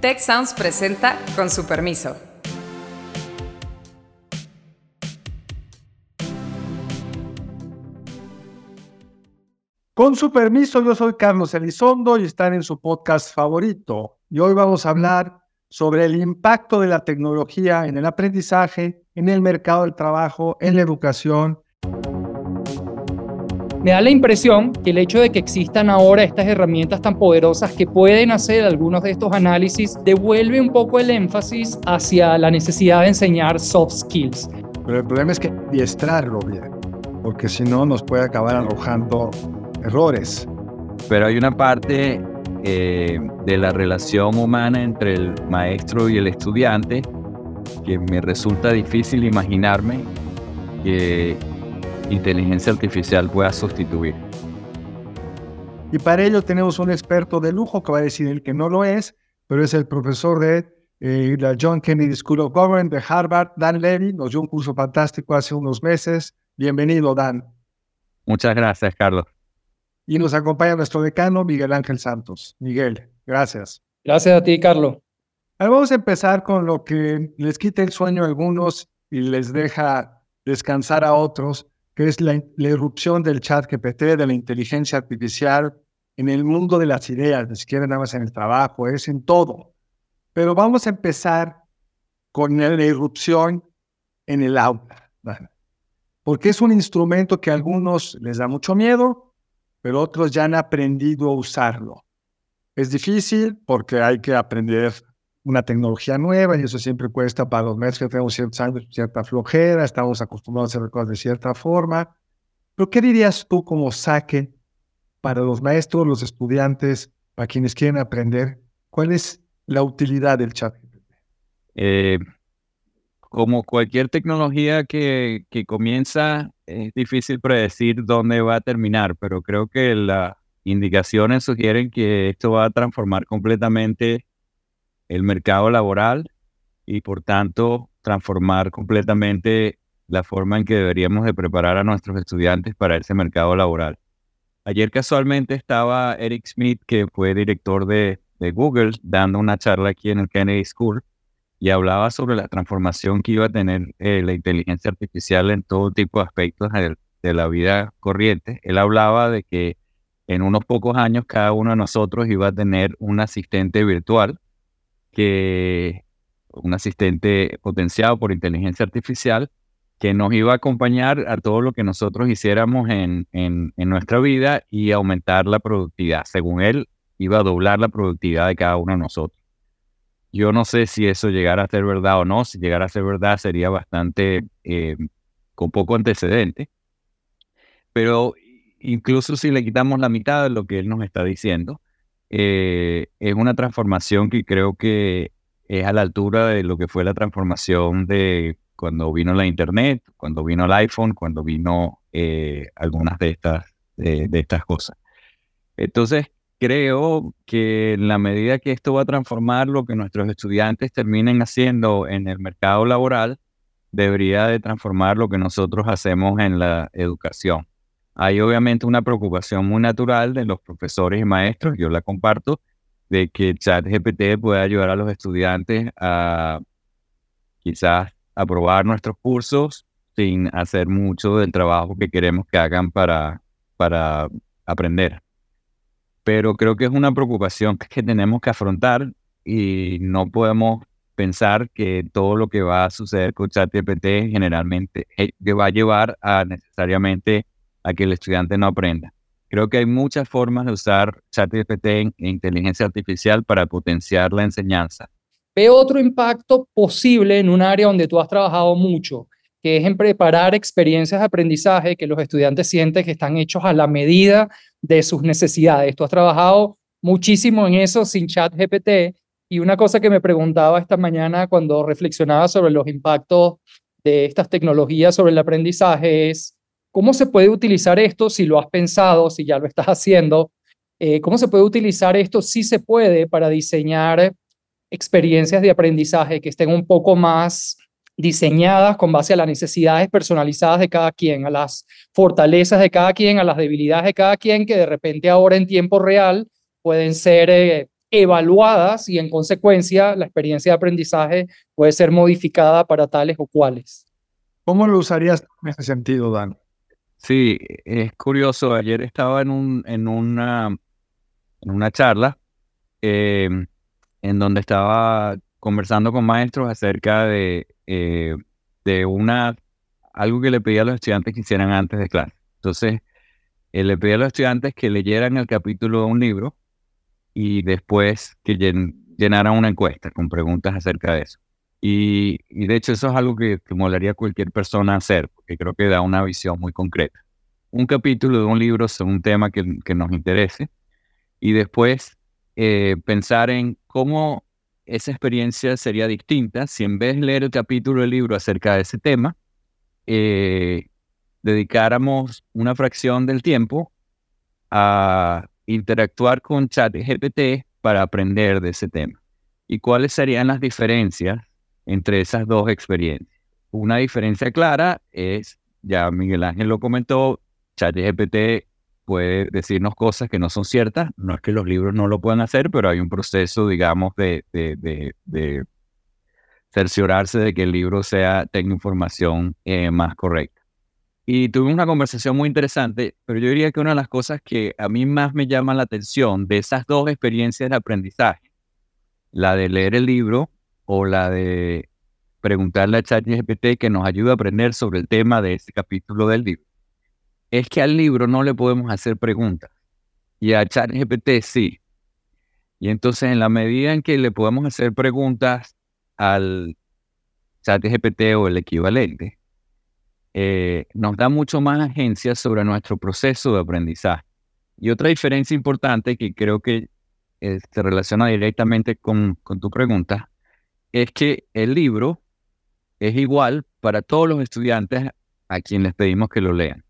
Tech Sounds presenta con su permiso. Con su permiso, yo soy Carlos Elizondo y están en su podcast favorito. Y hoy vamos a hablar sobre el impacto de la tecnología en el aprendizaje, en el mercado del trabajo, en la educación me da la impresión que el hecho de que existan ahora estas herramientas tan poderosas que pueden hacer algunos de estos análisis devuelve un poco el énfasis hacia la necesidad de enseñar soft skills. Pero el problema es que diestrarlo bien, porque si no nos puede acabar arrojando errores. Pero hay una parte eh, de la relación humana entre el maestro y el estudiante que me resulta difícil imaginarme que inteligencia artificial pueda sustituir. Y para ello tenemos un experto de lujo que va a decir el que no lo es, pero es el profesor de eh, la John Kennedy School of Government de Harvard, Dan Levy. Nos dio un curso fantástico hace unos meses. Bienvenido, Dan. Muchas gracias, Carlos. Y nos acompaña nuestro decano, Miguel Ángel Santos. Miguel, gracias. Gracias a ti, Carlos. Ahora vamos a empezar con lo que les quita el sueño a algunos y les deja descansar a otros que es la, irrupción del chat GPT, de la inteligencia artificial en el mundo de las ideas, ni siquiera nada más en el trabajo, es en todo. Pero vamos a empezar con la irrupción en el aula, porque es un instrumento que a algunos les da mucho miedo, pero otros ya han aprendido a usarlo. Es difícil porque hay que aprender una tecnología nueva y eso siempre cuesta para los maestros que tenemos ciertos años, cierta flojera, estamos acostumbrados a hacer cosas de cierta forma. Pero ¿qué dirías tú como saque para los maestros, los estudiantes, para quienes quieren aprender? ¿Cuál es la utilidad del chat? Eh, como cualquier tecnología que, que comienza, es difícil predecir dónde va a terminar, pero creo que las indicaciones sugieren que esto va a transformar completamente el mercado laboral y por tanto transformar completamente la forma en que deberíamos de preparar a nuestros estudiantes para ese mercado laboral. Ayer casualmente estaba Eric Smith, que fue director de, Google, dando una charla aquí en el Kennedy School y hablaba sobre la transformación que iba a tener eh, la inteligencia artificial en todo tipo de aspectos de, de la vida corriente. Él hablaba de que en unos pocos años cada uno de nosotros iba a tener un asistente virtual que un asistente potenciado por inteligencia artificial que nos iba a acompañar a todo lo que nosotros hiciéramos en, en, nuestra vida y aumentar la productividad. Según él, iba a doblar la productividad de cada uno de nosotros. Yo no sé si eso llegara a ser verdad o no. Si llegara a ser verdad sería bastante eh, con poco antecedente. Pero incluso si le quitamos la mitad de lo que él nos está diciendo, eh, es una transformación que creo que es a la altura de lo que fue la transformación de cuando vino la Internet, cuando vino el iPhone, cuando vino eh, algunas de estas, de, estas cosas. Entonces, creo que en la medida que esto va a transformar lo que nuestros estudiantes terminen haciendo en el mercado laboral, debería de transformar lo que nosotros hacemos en la educación. Hay obviamente una preocupación muy natural de los profesores y maestros, yo la comparto, de que ChatGPT pueda ayudar a los estudiantes a quizás aprobar nuestros cursos sin hacer mucho del trabajo que queremos que hagan para, para aprender. Pero creo que es una preocupación que tenemos que afrontar y no podemos pensar que todo lo que va a suceder con ChatGPT generalmente eh, que va a llevar a necesariamente a que el estudiante no aprenda. Creo que hay muchas formas de usar ChatGPT e inteligencia artificial para potenciar la enseñanza. Veo otro impacto posible en un área donde tú has trabajado mucho, que es en preparar experiencias de aprendizaje que los estudiantes sienten que están hechos a la medida de sus necesidades. Tú has trabajado muchísimo en eso sin ChatGPT y una cosa que me preguntaba esta mañana cuando reflexionaba sobre los impactos de estas tecnologías sobre el aprendizaje es ¿Cómo se puede utilizar esto si lo has pensado, si ya lo estás haciendo? Eh, ¿Cómo se puede utilizar esto si se puede para diseñar experiencias de aprendizaje que estén un poco más diseñadas con base a las necesidades personalizadas de cada quien, a las fortalezas de cada quien, a las debilidades de cada quien, que de repente ahora en tiempo real pueden ser eh, evaluadas y en consecuencia la experiencia de aprendizaje puede ser modificada para tales o cuales. ¿Cómo lo usarías en ese sentido, Dan? Sí, es curioso. Ayer estaba en, un, en, una, en una charla em, en donde estaba conversando con maestros acerca de, eh, de una, algo que le pedía a los estudiantes que hicieran antes de clase. Entonces, eh, le pedí a los estudiantes que leyeran el capítulo de un libro y después que llenaran una encuesta con preguntas acerca de eso. Y, de hecho eso es algo que, que molaría a cualquier persona hacer, porque creo que da una visión muy concreta. Un capítulo de un libro sobre un tema que, nos interese y después eh, pensar en cómo esa experiencia sería distinta si en vez de leer el capítulo del libro acerca de ese tema, eh, dedicáramos una fracción del tiempo a interactuar con ChatGPT para aprender de ese tema. ¿Y cuáles serían las diferencias entre esas dos experiencias? Una diferencia clara es, ya Miguel Ángel lo comentó, ChatGPT puede decirnos cosas que no son ciertas. No es que los libros no lo puedan hacer, pero hay un proceso, digamos, de, de, cerciorarse de que el libro sea, tenga información eh, más correcta. Y tuvimos una conversación muy interesante, pero yo diría que una de las cosas que a mí más me llama la atención de esas dos experiencias de aprendizaje, la de leer el libro o la de preguntarle a ChatGPT que nos ayuda a aprender sobre el tema de ese capítulo del libro, es que al libro no le podemos hacer preguntas y a ChatGPT sí. Y entonces en la medida en que le podemos hacer preguntas al ChatGPT o el equivalente, eh, nos da mucho más agencia sobre nuestro proceso de aprendizaje. Y otra diferencia importante que creo que eh, se relaciona directamente con, con tu pregunta es que el libro es igual para todos los estudiantes a quienes les pedimos que lo lean.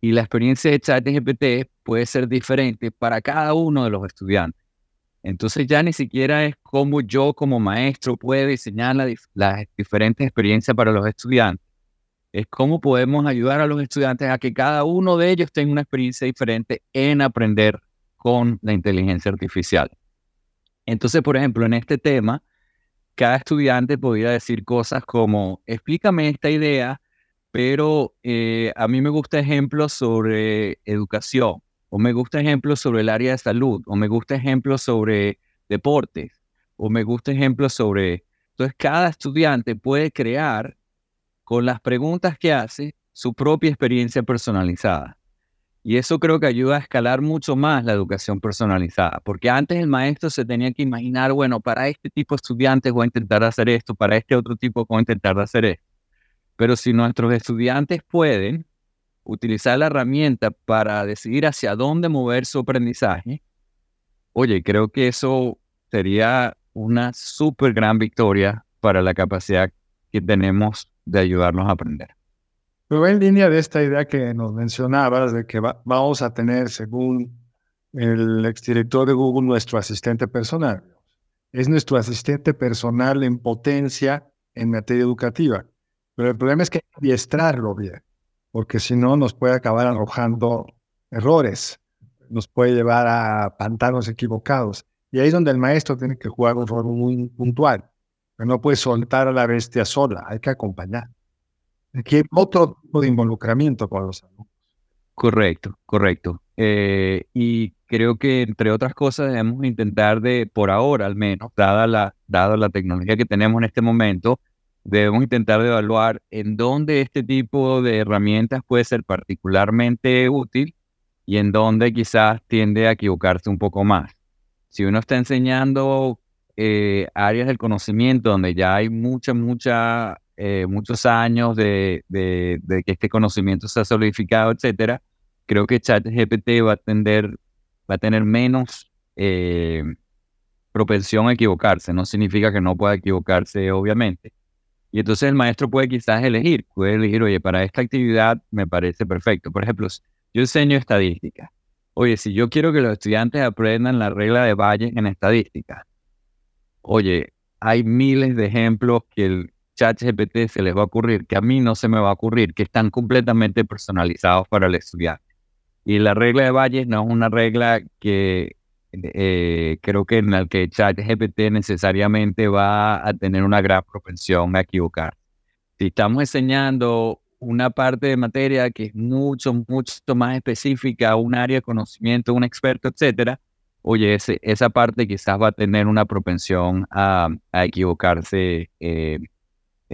Y la experiencia de ChatGPT puede ser diferente para cada uno de los estudiantes. Entonces ya ni siquiera es como yo como maestro puedo diseñar las diferentes experiencias para los estudiantes, es cómo podemos ayudar a los estudiantes a que cada uno de ellos tenga una experiencia diferente en aprender con la inteligencia artificial. Entonces, por ejemplo, en este tema, cada estudiante podría decir cosas como, explícame esta idea, pero eh, a mí me gusta ejemplos sobre educación, o me gusta ejemplos sobre el área de salud, o me gusta ejemplos sobre deportes, o me gusta ejemplos sobre... Entonces, cada estudiante puede crear con las preguntas que hace, su propia experiencia personalizada. Y eso creo que ayuda a escalar mucho más la educación personalizada, porque antes el maestro se tenía que imaginar, bueno, para este tipo de estudiantes voy a intentar hacer esto, para este otro tipo voy a intentar hacer esto. Pero si nuestros estudiantes pueden utilizar la herramienta para decidir hacia dónde mover su aprendizaje, oye, creo que eso sería una súper gran victoria para la capacidad que tenemos de ayudarnos a aprender. Pero en línea de esta idea que nos mencionabas, de que vamos a tener, según el exdirector de Google, nuestro asistente personal. Es nuestro asistente personal en potencia en materia educativa. Pero el problema es que hay que adiestrarlo bien, porque si no nos puede acabar arrojando errores, nos puede llevar a pantanos equivocados. Y ahí es donde el maestro tiene que jugar un rol muy puntual. No puede soltar a la bestia sola, hay que acompañar. Aquí hay otro tipo de involucramiento con los alumnos. Correcto, correcto. Eh, y creo que, entre otras cosas, debemos intentar de, por ahora al menos, dada la, dada la tecnología que tenemos en este momento, debemos intentar de evaluar en dónde este tipo de herramientas puede ser particularmente útil y en dónde quizás tiende a equivocarse un poco más. Si uno está enseñando eh, áreas del conocimiento donde ya hay mucha, mucha, eh, muchos años de, de, que este conocimiento se ha solidificado, etcétera, creo que ChatGPT va a va a tener menos eh, propensión a equivocarse. No significa que no pueda equivocarse, obviamente. Y entonces el maestro puede quizás elegir, puede elegir, oye, para esta actividad me parece perfecto. Por ejemplo, yo enseño estadística. Oye, si yo quiero que los estudiantes aprendan la regla de Bayes en estadística, oye, hay miles de ejemplos que el chat GPT se les va a ocurrir, que a mí no se me va a ocurrir, que están completamente personalizados para el estudiante. Y la regla de Valles no es una regla que eh, creo que en el que ChatGPT necesariamente va a tener una gran propensión a equivocar. Si estamos enseñando una parte de materia que es mucho, mucho más específica, un área de conocimiento, un experto, etcétera, oye, ese, esa parte quizás va a tener una propensión a, a equivocarse eh,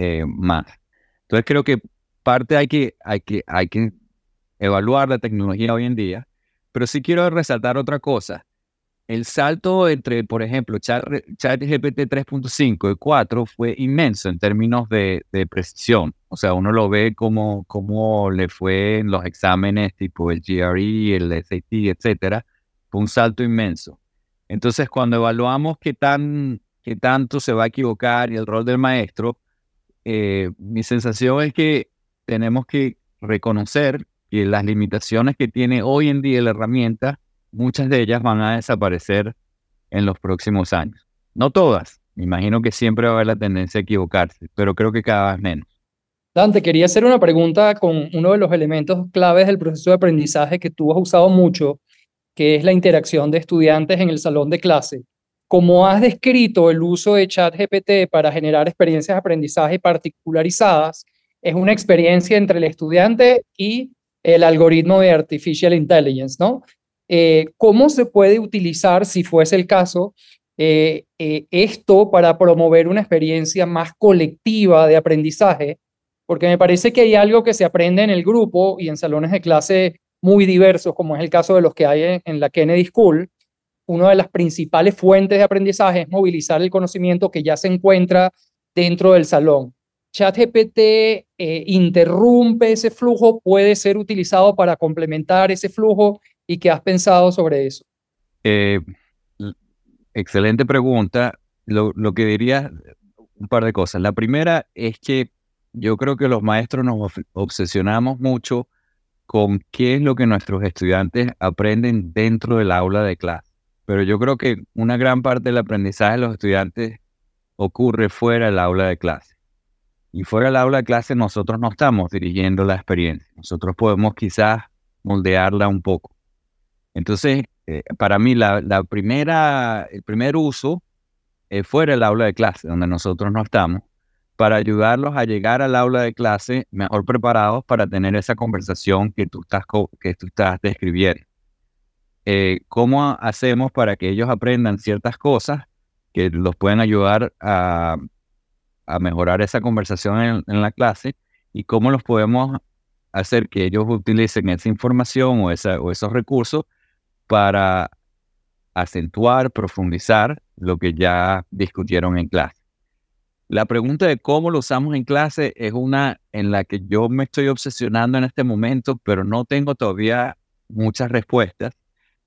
eh, más. Entonces creo que parte hay que, hay, que, hay que evaluar la tecnología hoy en día, pero sí quiero resaltar otra cosa. El salto entre, por ejemplo, ChatGPT 3.5 y 4 fue inmenso en términos de, de, precisión. O sea, uno lo ve como, como le fue en los exámenes tipo el GRE, el SAT, etcétera. Fue un salto inmenso. Entonces, cuando evaluamos qué, tan, qué tanto se va a equivocar y el rol del maestro, eh, mi sensación es que tenemos que reconocer que las limitaciones que tiene hoy en día la herramienta muchas de ellas van a desaparecer en los próximos años. No todas, me imagino que siempre va a haber la tendencia a equivocarse, pero creo que cada vez menos. Dante, quería hacer una pregunta con uno de los elementos claves del proceso de aprendizaje que tú has usado mucho, que es la interacción de estudiantes en el salón de clase. Como has descrito el uso de ChatGPT para generar experiencias de aprendizaje particularizadas, es una experiencia entre el estudiante y el algoritmo de Artificial Intelligence, ¿no? Eh, ¿Cómo se puede utilizar, si fuese el caso, eh, eh, esto para promover una experiencia más colectiva de aprendizaje? Porque me parece que hay algo que se aprende en el grupo y en salones de clase muy diversos, como es el caso de los que hay en, la Kennedy School. Una de las principales fuentes de aprendizaje es movilizar el conocimiento que ya se encuentra dentro del salón. ChatGPT interrumpe ese flujo, puede ser utilizado para complementar ese flujo y qué has pensado sobre eso. Eh, excelente pregunta. Lo, lo, que diría, un par de cosas. La primera es que yo creo que los maestros nos obsesionamos mucho con qué es lo que nuestros estudiantes aprenden dentro del aula de clase. Pero yo creo que una gran parte del aprendizaje de los estudiantes ocurre fuera del aula de clase. Y fuera del aula de clase nosotros no estamos dirigiendo la experiencia. Nosotros podemos quizás moldearla un poco. Entonces, eh, para mí, la, primera, el primer uso es fuera del aula de clase, donde nosotros no estamos, para ayudarlos a llegar al aula de clase mejor preparados para tener esa conversación que tú estás, que tú estás describiendo. Eh, ¿Cómo hacemos para que ellos aprendan ciertas cosas que los pueden ayudar a, mejorar esa conversación en, la clase? ¿Y cómo los podemos hacer que ellos utilicen esa información o, o esos recursos para acentuar, profundizar lo que ya discutieron en clase. La pregunta de cómo lo usamos en clase es una en la que yo me estoy obsesionando en este momento, pero no tengo todavía muchas respuestas.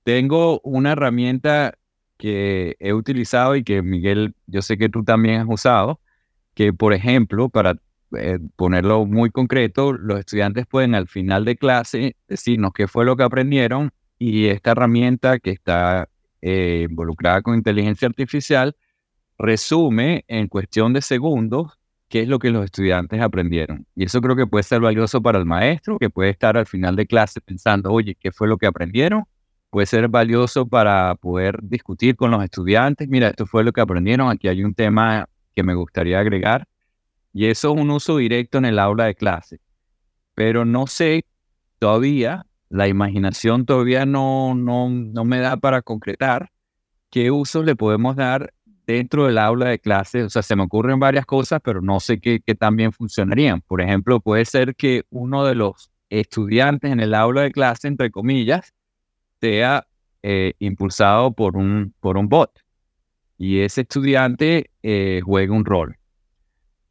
Tengo una herramienta que he utilizado y que Miguel, yo sé que tú también has usado, que por ejemplo, para eh, ponerlo muy concreto, los estudiantes pueden al final de clase decirnos qué fue lo que aprendieron y esta herramienta que está eh, involucrada con inteligencia artificial resume en cuestión de segundos qué es lo que los estudiantes aprendieron. Y eso creo que puede ser valioso para el maestro, que puede estar al final de clase pensando, oye, ¿qué fue lo que aprendieron? Puede ser valioso para poder discutir con los estudiantes, mira, esto fue lo que aprendieron, aquí hay un tema que me gustaría agregar. Y eso es un uso directo en el aula de clase. Pero no sé todavía la imaginación todavía no, no, no me da para concretar qué usos le podemos dar dentro del aula de clase. O sea, se me ocurren varias cosas, pero no sé qué, qué también funcionarían. Por ejemplo, puede ser que uno de los estudiantes en el aula de clase, entre comillas, sea eh, impulsado por un, por un bot. Y ese estudiante eh, juegue un rol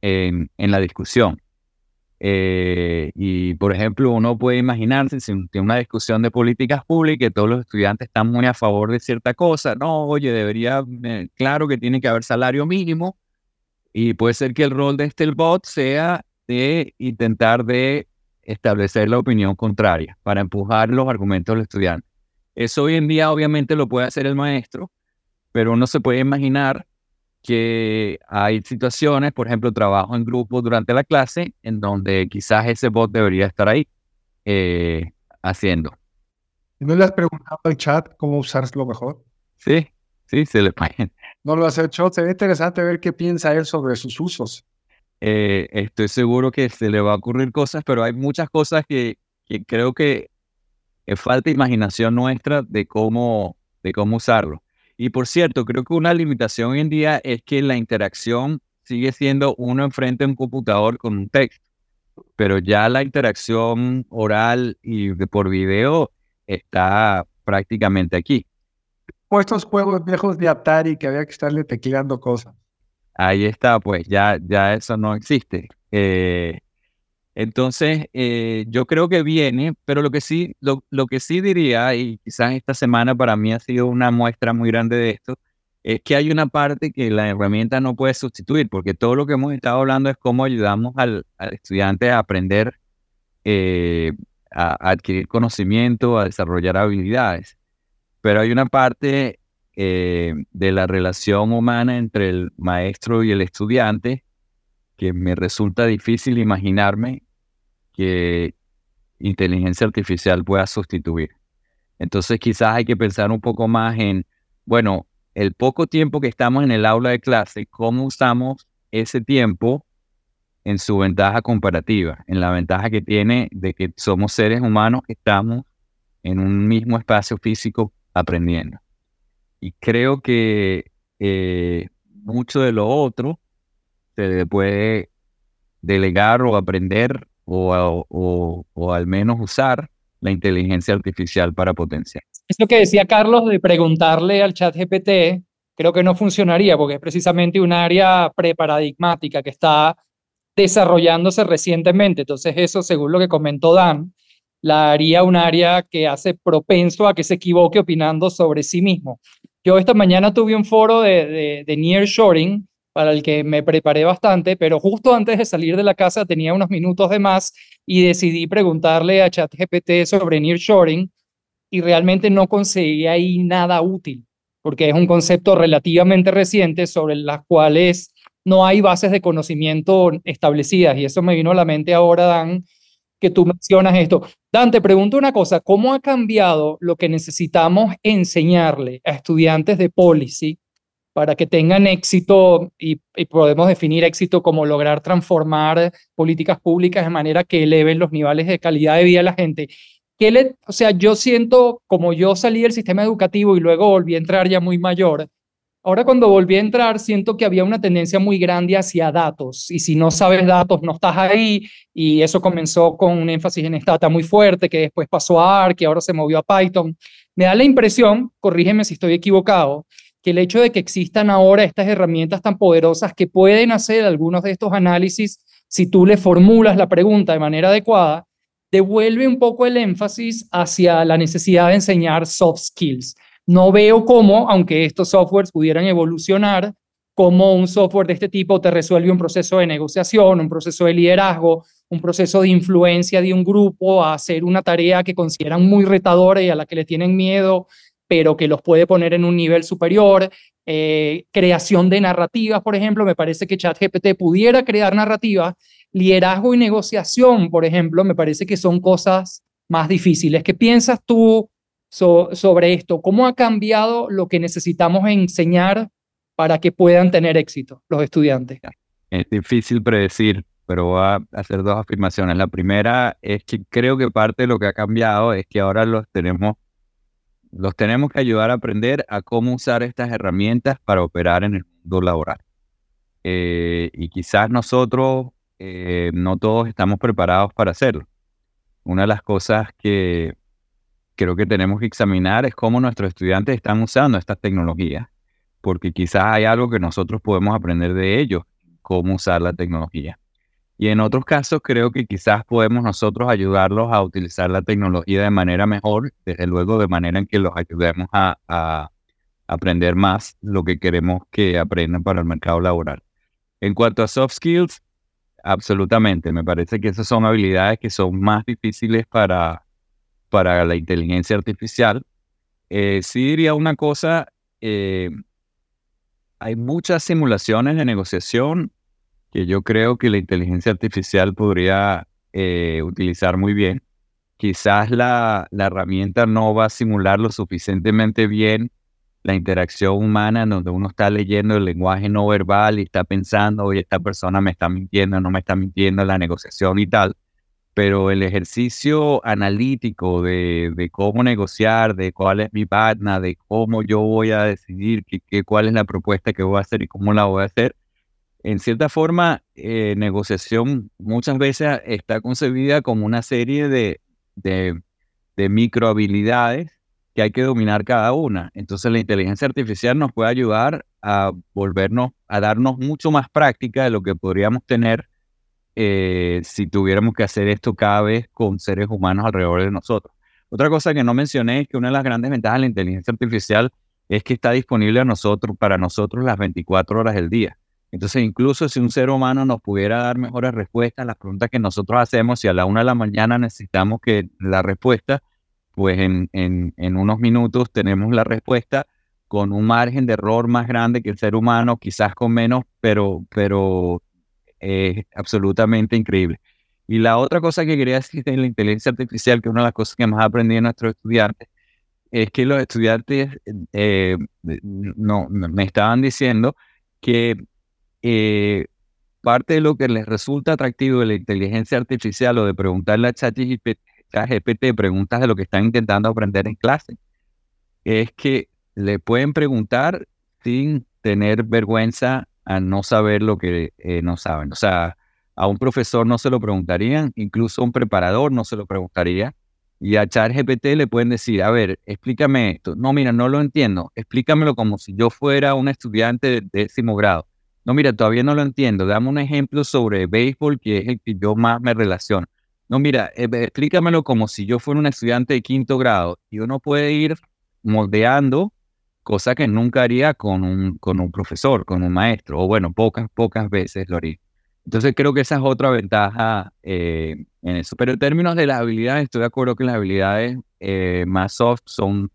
en, en la discusión. Eh, y, por ejemplo, uno puede imaginarse si tiene una discusión de políticas públicas y todos los estudiantes están muy a favor de cierta cosa. No, oye, debería, eh, claro que tiene que haber salario mínimo y puede ser que el rol de este bot sea de intentar de establecer la opinión contraria para empujar los argumentos del estudiante. Eso hoy en día obviamente lo puede hacer el maestro, pero uno se puede imaginar que hay situaciones, por ejemplo, trabajo en grupo durante la clase, en donde quizás ese bot debería estar ahí eh, haciendo. ¿No le has preguntado al chat cómo usarlo mejor? Sí, sí, se le puede. No lo has hecho. Sería interesante ver qué piensa él sobre sus usos. Eh, estoy seguro que se le va a ocurrir cosas, pero hay muchas cosas que, que creo que falta imaginación nuestra de cómo, de cómo usarlo. Y por cierto, creo que una limitación hoy en día es que la interacción sigue siendo uno enfrente a un computador con un texto, pero ya la interacción oral y por video está prácticamente aquí. O estos juegos viejos de Atari que había que estarle tecleando cosas. Ahí está, pues ya, ya eso no existe. Eh, entonces, eh, yo creo que viene, pero lo que sí, lo, lo, que sí diría, y quizás esta semana para mí ha sido una muestra muy grande de esto, es que hay una parte que la herramienta no puede sustituir, porque todo lo que hemos estado hablando es cómo ayudamos al, al estudiante a aprender, eh, a, adquirir conocimiento, a desarrollar habilidades. Pero hay una parte eh, de la relación humana entre el maestro y el estudiante que me resulta difícil imaginarme que inteligencia artificial pueda sustituir. Entonces quizás hay que pensar un poco más en, bueno, el poco tiempo que estamos en el aula de clase, cómo usamos ese tiempo en su ventaja comparativa, en la ventaja que tiene de que somos seres humanos que estamos en un mismo espacio físico aprendiendo. Y creo que eh, mucho de lo otro se puede delegar o aprender o, o, al menos usar la inteligencia artificial para potenciar. Es lo que decía Carlos de preguntarle al chat GPT, creo que no funcionaría porque es precisamente un área preparadigmática que está desarrollándose recientemente. Entonces eso, según lo que comentó Dan, la haría un área que hace propenso a que se equivoque opinando sobre sí mismo. Yo esta mañana tuve un foro de, de, de nearshoring para el que me preparé bastante, pero justo antes de salir de la casa tenía unos minutos de más y decidí preguntarle a ChatGPT sobre nearshoring y realmente no conseguí ahí nada útil, porque es un concepto relativamente reciente sobre las cuales no hay bases de conocimiento establecidas y eso me vino a la mente ahora, Dan, que tú mencionas esto. Dan, te pregunto una cosa, ¿cómo ha cambiado lo que necesitamos enseñarle a estudiantes de policy para que tengan éxito y, podemos definir éxito como lograr transformar políticas públicas de manera que eleven los niveles de calidad de vida de la gente. ¿Qué le, o sea, yo siento como yo salí del sistema educativo y luego volví a entrar ya muy mayor. Ahora cuando volví a entrar siento que había una tendencia muy grande hacia datos y si no sabes datos no estás ahí y eso comenzó con un énfasis en Stata muy fuerte que después pasó a R, que ahora se movió a Python. Me da la impresión, corrígeme si estoy equivocado, que el hecho de que existan ahora estas herramientas tan poderosas que pueden hacer algunos de estos análisis, si tú le formulas la pregunta de manera adecuada, devuelve un poco el énfasis hacia la necesidad de enseñar soft skills. No veo cómo, aunque estos softwares pudieran evolucionar, cómo un software de este tipo te resuelve un proceso de negociación, un proceso de liderazgo, un proceso de influencia de un grupo a hacer una tarea que consideran muy retadora y a la que le tienen miedo pero que los puede poner en un nivel superior. Eh, creación de narrativas, por ejemplo, me parece que ChatGPT pudiera crear narrativas. Liderazgo y negociación, por ejemplo, me parece que son cosas más difíciles. ¿Qué piensas tú sobre esto? ¿Cómo ha cambiado lo que necesitamos enseñar para que puedan tener éxito los estudiantes? Es difícil predecir, pero voy a hacer dos afirmaciones. La primera es que creo que parte de lo que ha cambiado es que ahora los tenemos los tenemos que ayudar a aprender a cómo usar estas herramientas para operar en el mundo laboral. Eh, y quizás nosotros eh, no todos estamos preparados para hacerlo. Una de las cosas que creo que tenemos que examinar es cómo nuestros estudiantes están usando estas tecnologías, porque quizás hay algo que nosotros podemos aprender de ellos, cómo usar la tecnología. Y en otros casos creo que quizás podemos nosotros ayudarlos a utilizar la tecnología de manera mejor, desde luego de manera en que los ayudemos a, aprender más lo que queremos que aprendan para el mercado laboral. En cuanto a soft skills, absolutamente. Me parece que esas son habilidades que son más difíciles para, para la inteligencia artificial. Eh, sí diría una cosa, eh, hay muchas simulaciones de negociación que yo creo que la inteligencia artificial podría eh, utilizar muy bien. Quizás la, la, herramienta no va a simular lo suficientemente bien la interacción humana, donde uno está leyendo el lenguaje no verbal y está pensando, oye, esta persona me está mintiendo, no me está mintiendo, la negociación y tal. Pero el ejercicio analítico de, de cómo negociar, de cuál es mi partner, de cómo yo voy a decidir qué, cuál es la propuesta que voy a hacer y cómo la voy a hacer, en cierta forma, eh, negociación muchas veces está concebida como una serie de, de, micro habilidades que hay que dominar cada una. Entonces la inteligencia artificial nos puede ayudar a volvernos, a darnos mucho más práctica de lo que podríamos tener eh, si tuviéramos que hacer esto cada vez con seres humanos alrededor de nosotros. Otra cosa que no mencioné es que una de las grandes ventajas de la inteligencia artificial es que está disponible a nosotros, para nosotros las 24 horas del día. Entonces, incluso si un ser humano nos pudiera dar mejores respuestas a las preguntas que nosotros hacemos, si a la una de la mañana necesitamos que la respuesta, pues en, en, unos minutos tenemos la respuesta con un margen de error más grande que el ser humano, quizás con menos, pero, pero es absolutamente increíble. Y la otra cosa que quería decir de la inteligencia artificial, que es una de las cosas que más aprendí en nuestros estudiantes, es que los estudiantes eh, no, me estaban diciendo que eh, parte de lo que les resulta atractivo de la inteligencia artificial o de preguntarle a ChatGPT GPT preguntas de lo que están intentando aprender en clase. Es que le pueden preguntar sin tener vergüenza a no saber lo que eh, no saben. O sea, a un profesor no se lo preguntarían, incluso a un preparador no se lo preguntaría. Y a ChatGPT le pueden decir, a ver, explícame esto. No, mira, no lo entiendo. Explícamelo como si yo fuera un estudiante de décimo grado. No, mira, todavía no lo entiendo. Dame un ejemplo sobre béisbol, que es el que yo más me relaciono. No, mira, eh, explícamelo como si yo fuera un estudiante de quinto grado y uno puede ir moldeando, cosa que nunca haría con un, con un profesor, con un maestro, o bueno, pocas, pocas veces lo haría. Entonces creo que esa es otra ventaja eh, en eso. Pero en términos de las habilidades, estoy de acuerdo que las habilidades eh, más soft son,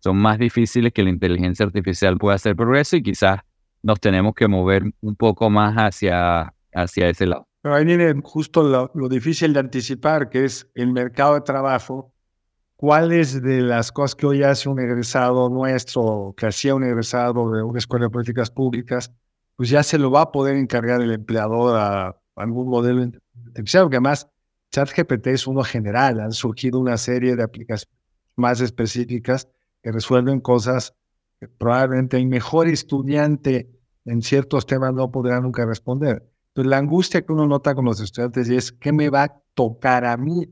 son más difíciles que la inteligencia artificial pueda hacer progreso y quizás nos tenemos que mover un poco más hacia, hacia ese lado. Pero ahí viene justo lo, difícil de anticipar, que es el mercado de trabajo. ¿Cuáles de las cosas que hoy hace un egresado nuestro, que hacía un egresado de una escuela de políticas públicas, pues ya se lo va a poder encargar el empleador a algún modelo artificial? Porque además, ChatGPT es uno general, han surgido una serie de aplicaciones más específicas que resuelven cosas probablemente el mejor estudiante en ciertos temas no podrá nunca responder. Entonces, la angustia que uno nota con los estudiantes es qué me va a tocar a mí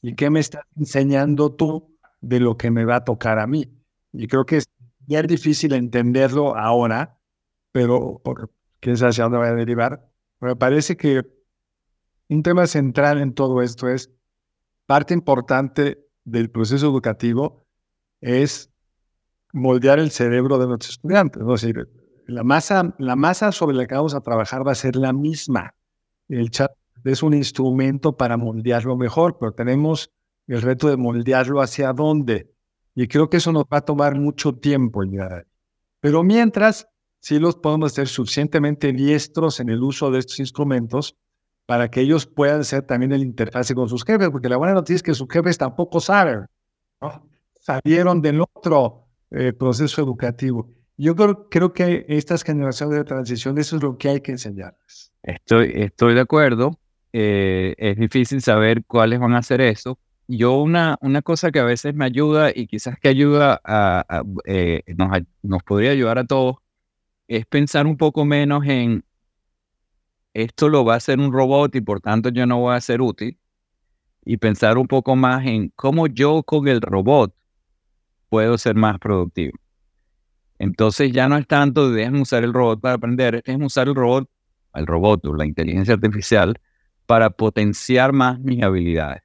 y qué me estás enseñando tú de lo que me va a tocar a mí. Y creo que es, es difícil entenderlo ahora, pero por quién sabe hacia dónde va a derivar. me parece que un tema central en todo esto es parte importante del proceso educativo es moldear el cerebro de nuestros estudiantes. ¿no? Es decir, la masa, la masa sobre la que vamos a trabajar va a ser la misma. El chat es un instrumento para moldearlo mejor, pero tenemos el reto de moldearlo hacia dónde. Y creo que eso nos va a tomar mucho tiempo Pero mientras, sí los podemos ser suficientemente diestros en el uso de estos instrumentos para que ellos puedan ser también el interfase con sus jefes, porque la buena noticia es que sus jefes tampoco saben, ¿no? Salieron del otro eh, proceso educativo. Yo creo, creo que estas generaciones de transición, eso es lo que hay que enseñarles. Estoy, estoy de acuerdo. Eh, es difícil saber cuáles van a hacer eso. Yo una, una cosa que a veces me ayuda y quizás que ayuda a, eh, nos, nos podría ayudar a todos es pensar un poco menos en esto lo va a hacer un robot y por tanto yo no voy a ser útil y pensar un poco más en cómo yo con el robot puedo ser más productivo. Entonces ya no es tanto de déjame usar el robot para aprender, es usar el robot, el robot o la inteligencia artificial para potenciar más mis habilidades.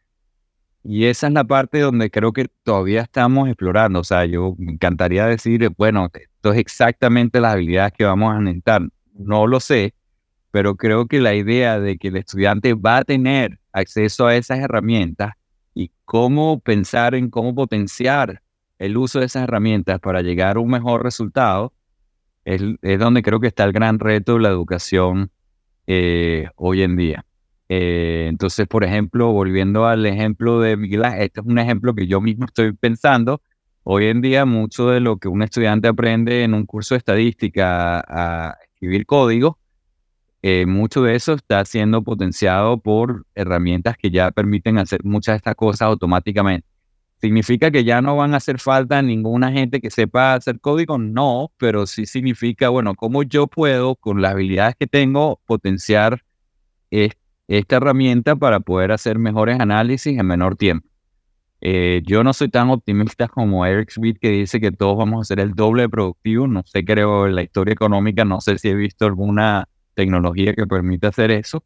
Y esa es la parte donde creo que todavía estamos explorando. O sea, yo me encantaría decir, bueno, esto es exactamente las habilidades que vamos a necesitar. No lo sé, pero creo que la idea de que el estudiante va a tener acceso a esas herramientas y cómo pensar en cómo potenciar el uso de esas herramientas para llegar a un mejor resultado es, donde creo que está el gran reto de la educación eh, hoy en día. Eh, entonces, por ejemplo, volviendo al ejemplo de Miguel, este es un ejemplo que yo mismo estoy pensando. hoy en día mucho de lo que un estudiante aprende en un curso de estadística a escribir código, eh, mucho de eso está siendo potenciado por herramientas que ya permiten hacer muchas de estas cosas automáticamente. ¿Significa que ya no van a hacer falta ninguna gente que sepa hacer código? No, pero sí significa, bueno, cómo yo puedo, con las habilidades que tengo, potenciar esta herramienta para poder hacer mejores análisis en menor tiempo. Eh, yo no soy tan optimista como Eric Sweet que dice que todos vamos a ser el doble de. No sé, creo en la historia económica, no sé si he visto alguna tecnología que permita hacer eso,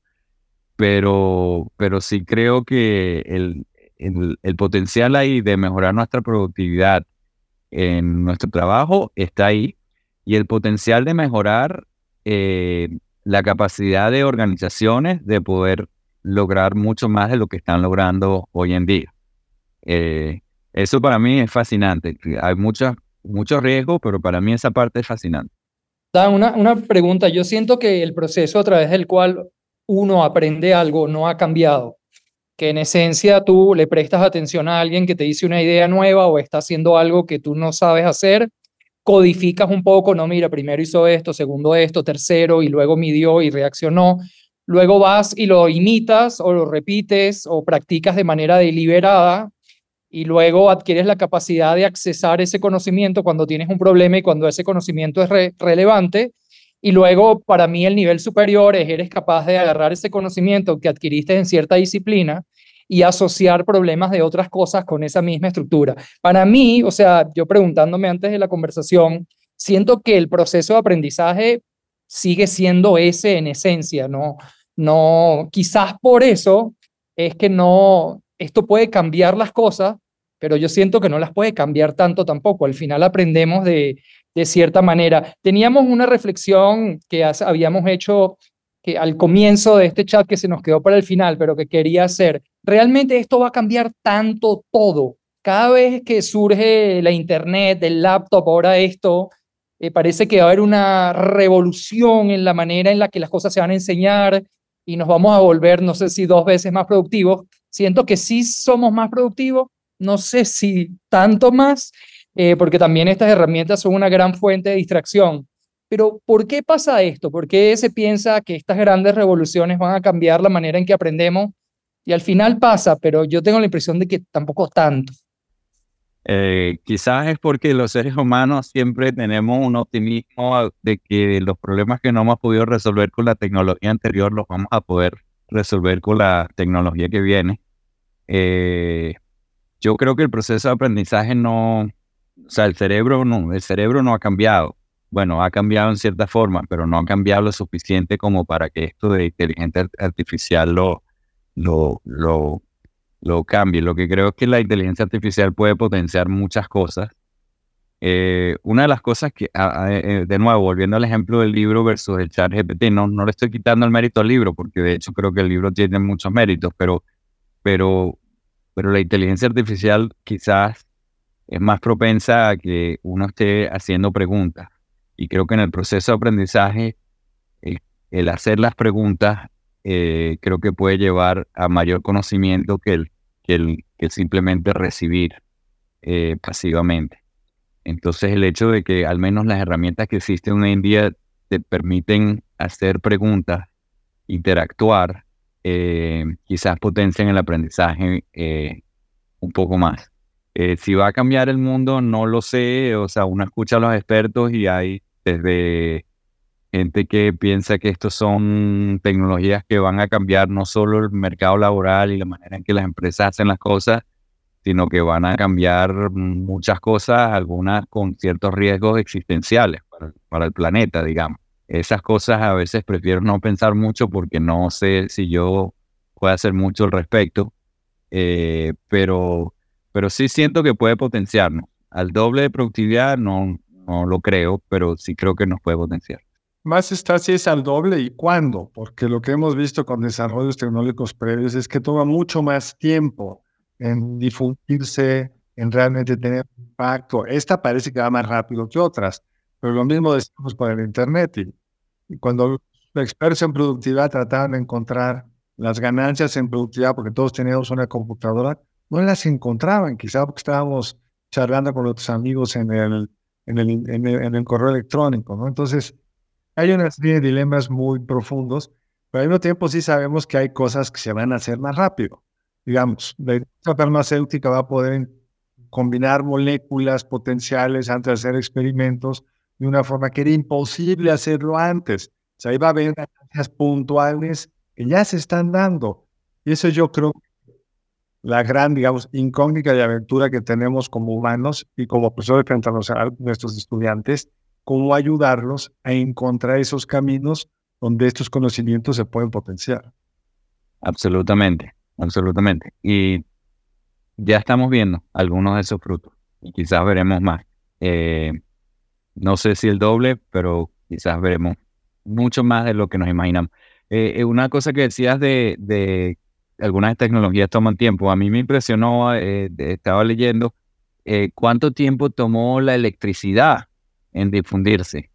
pero, pero sí creo que el, el, potencial ahí de mejorar nuestra productividad en nuestro trabajo está ahí y el potencial de mejorar eh, la capacidad de organizaciones de poder lograr mucho más de lo que están logrando hoy en día. Eh, eso para mí es fascinante. Hay muchos muchos riesgos, pero para mí esa parte es fascinante. una, una pregunta. Yo siento que el proceso a través del cual uno aprende algo no ha cambiado. Que en esencia tú le prestas atención a alguien que te dice una idea nueva o está haciendo algo que tú no sabes hacer, codificas un poco, no, mira, primero hizo esto, segundo esto, tercero, y luego midió y reaccionó. Luego vas y lo imitas o lo repites o practicas de manera deliberada y luego adquieres la capacidad de accesar ese conocimiento cuando tienes un problema y cuando ese conocimiento es relevante. Y luego, para mí, el nivel superior es eres capaz de agarrar ese conocimiento que adquiriste en cierta disciplina y asociar problemas de otras cosas con esa misma estructura. Para mí, o sea, yo preguntándome antes de la conversación, siento que el proceso de aprendizaje sigue siendo ese en esencia, ¿no? No, quizás por eso es que no, esto puede cambiar las cosas, pero yo siento que no las puede cambiar tanto tampoco. Al final aprendemos de, de cierta manera. Teníamos una reflexión que habíamos hecho que al comienzo de este chat que se nos quedó para el final, pero que quería hacer. Realmente esto va a cambiar tanto todo. Cada vez que surge la internet, el laptop, ahora esto, eh, parece que va a haber una revolución en la manera en la que las cosas se van a enseñar y nos vamos a volver, no sé si dos veces más productivos. Siento que sí somos más productivos, no sé si tanto más, eh, porque también estas herramientas son una gran fuente de distracción. Pero ¿por qué pasa esto? ¿Por qué se piensa que estas grandes revoluciones van a cambiar la manera en que aprendemos? Y al final pasa, pero yo tengo la impresión de que tampoco tanto. Eh, quizás es porque los seres humanos siempre tenemos un optimismo de que los problemas que no hemos podido resolver con la tecnología anterior los vamos a poder resolver con la tecnología que viene. Eh, yo creo que el proceso de aprendizaje no, o sea, el cerebro no, el cerebro no ha cambiado. Bueno, ha cambiado en cierta forma, pero no ha cambiado lo suficiente como para que esto de inteligencia artificial lo, lo, lo, lo cambie. Lo que creo es que la inteligencia artificial puede potenciar muchas cosas. Eh, una de las cosas que, eh, de nuevo, volviendo al ejemplo del libro versus el chat GPT, no, no le estoy quitando el mérito al libro, porque de hecho creo que el libro tiene muchos méritos, pero, pero, pero la inteligencia artificial quizás es más propensa a que uno esté haciendo preguntas. Y creo que en el proceso de aprendizaje, el, hacer las preguntas eh, creo que puede llevar a mayor conocimiento que el, que simplemente recibir eh, pasivamente. Entonces el hecho de que al menos las herramientas que existen hoy en día te permiten hacer preguntas, interactuar, eh, quizás potencian el aprendizaje un poco más. Si va a cambiar el mundo, no lo sé. O sea, uno escucha a los expertos y hay desde gente que piensa que estos son tecnologías que van a cambiar no solo el mercado laboral y la manera en que las empresas hacen las cosas, sino que van a cambiar muchas cosas, algunas con ciertos riesgos existenciales para, el planeta, digamos. Esas cosas a veces prefiero no pensar mucho porque no sé si yo puedo hacer mucho al respecto, eh, pero pero sí siento que puede potenciarnos. Al doble de productividad no, no lo creo, pero sí creo que nos puede potenciar. Más está si es al doble y cuándo, porque lo que hemos visto con desarrollos tecnológicos previos es que toma mucho más tiempo en difundirse, en realmente tener impacto. Esta parece que va más rápido que otras, pero lo mismo decimos con el Internet. Y, cuando los expertos en productividad trataban de encontrar las ganancias en productividad, porque todos teníamos una computadora, no las encontraban, quizá porque estábamos charlando con otros amigos en el, en el, en el, correo electrónico, ¿no? Entonces, hay una serie de dilemas muy profundos, pero al mismo tiempo sí sabemos que hay cosas que se van a hacer más rápido. Digamos, la industria farmacéutica va a poder combinar moléculas potenciales antes de hacer experimentos de una forma que era imposible hacerlo antes. O sea, ahí va a haber ganancias puntuales que ya se están dando. Y eso yo creo la gran, digamos, incógnita y aventura que tenemos como humanos y como profesores frente a, nuestros estudiantes, cómo ayudarlos a encontrar esos caminos donde estos conocimientos se pueden potenciar. Absolutamente, absolutamente. Y ya estamos viendo algunos de esos frutos y quizás veremos más. Eh, no sé si el doble, pero quizás veremos mucho más de lo que nos imaginamos. Eh, eh, una cosa que decías de, algunas tecnologías toman tiempo. A mí me impresionó, estaba leyendo, cuánto tiempo tomó la electricidad en difundirse.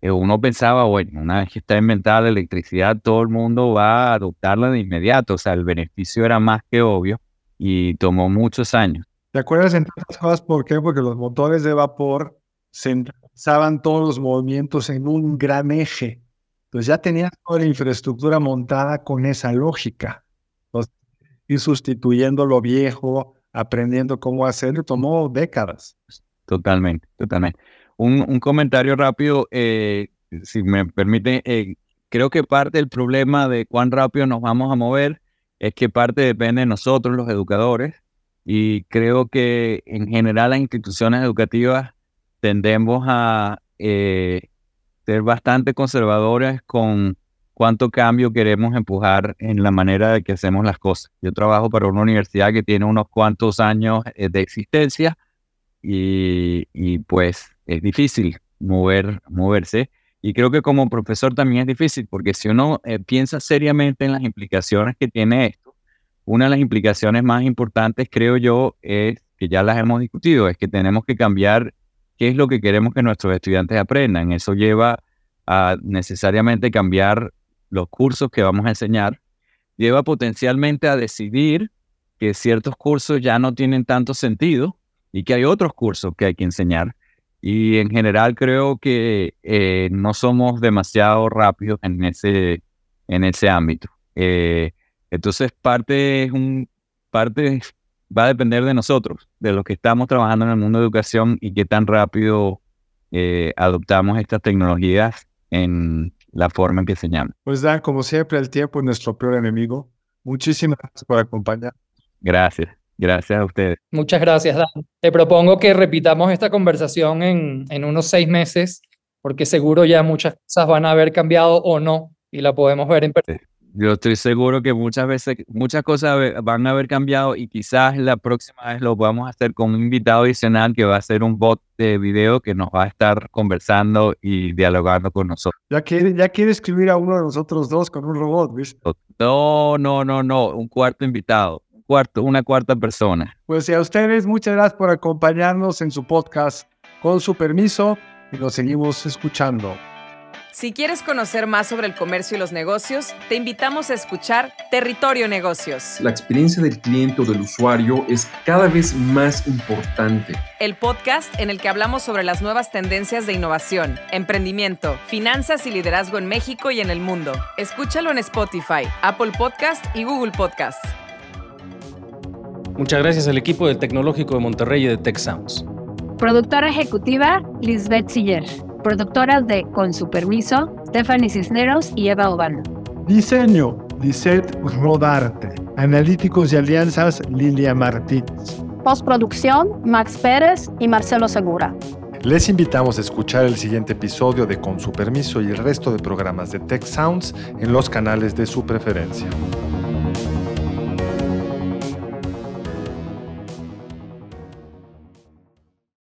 Eh, uno pensaba, bueno, una vez que está inventada la electricidad, todo el mundo va a adoptarla de inmediato. O sea, el beneficio era más que obvio y tomó muchos años. ¿Te acuerdas entre otras cosas por qué? Porque los motores de vapor centralizaban todos los movimientos en un gran eje. Entonces ya tenías toda la infraestructura montada con esa lógica ir sustituyendo lo viejo, aprendiendo cómo hacerlo, tomó décadas. Totalmente, totalmente. Un, comentario rápido, eh, si me permite, eh, creo que parte del problema de cuán rápido nos vamos a mover es que parte depende de nosotros, los educadores, y creo que en general las instituciones educativas tendemos a eh, ser bastante conservadoras con cuánto cambio queremos empujar en la manera de que hacemos las cosas. Yo trabajo para una universidad que tiene unos cuantos años de existencia y, pues es difícil mover, moverse. Y creo que como profesor también es difícil, porque si uno eh, piensa seriamente en las implicaciones que tiene esto, una de las implicaciones más importantes, creo yo, es que ya las hemos discutido, es que tenemos que cambiar qué es lo que queremos que nuestros estudiantes aprendan. Eso lleva a necesariamente cambiar los cursos que vamos a enseñar, lleva potencialmente a decidir que ciertos cursos ya no tienen tanto sentido y que hay otros cursos que hay que enseñar. Y en general creo que eh, no somos demasiado rápidos en ese, en ese ámbito. Eh, entonces parte, es un, parte va a depender de nosotros, de los que estamos trabajando en el mundo de educación y qué tan rápido eh, adoptamos estas tecnologías en, la forma en que enseñamos. Pues Dan, como siempre, el tiempo es nuestro peor enemigo. Muchísimas gracias por acompañar. Gracias, gracias a ustedes. Muchas gracias, Dan. Te propongo que repitamos esta conversación en, en unos seis meses, porque seguro ya muchas cosas van a haber cambiado o no, y la podemos ver en persona. Yo estoy seguro que muchas veces, muchas cosas van a haber cambiado y quizás la próxima vez lo podamos hacer con un invitado adicional que va a ser un bot de video que nos va a estar conversando y dialogando con nosotros. Ya quiere, ya quiere escribir a uno de nosotros dos con un robot, ¿viste? No, no, no, no, un cuarto invitado, cuarto, una cuarta persona. Pues a ustedes muchas gracias por acompañarnos en su podcast. Con su permiso y nos seguimos escuchando. Si quieres conocer más sobre el comercio y los negocios, te invitamos a escuchar Territorio Negocios. La experiencia del cliente o del usuario es cada vez más importante. El podcast en el que hablamos sobre las nuevas tendencias de innovación, emprendimiento, finanzas y liderazgo en México y en el mundo. Escúchalo en Spotify, Apple Podcast y Google Podcast. Muchas gracias al equipo del Tecnológico de Monterrey y de Tech Sounds. Productora ejecutiva, Lisbeth Siller. Productoras de Con su permiso, Stephanie Cisneros y Eva Obano. Diseño, Lisette Rodarte. Analíticos y alianzas, Lilia Martínez. Postproducción, Max Pérez y Marcelo Segura. Les invitamos a escuchar el siguiente episodio de Con su permiso y el resto de programas de Tech Sounds en los canales de su preferencia.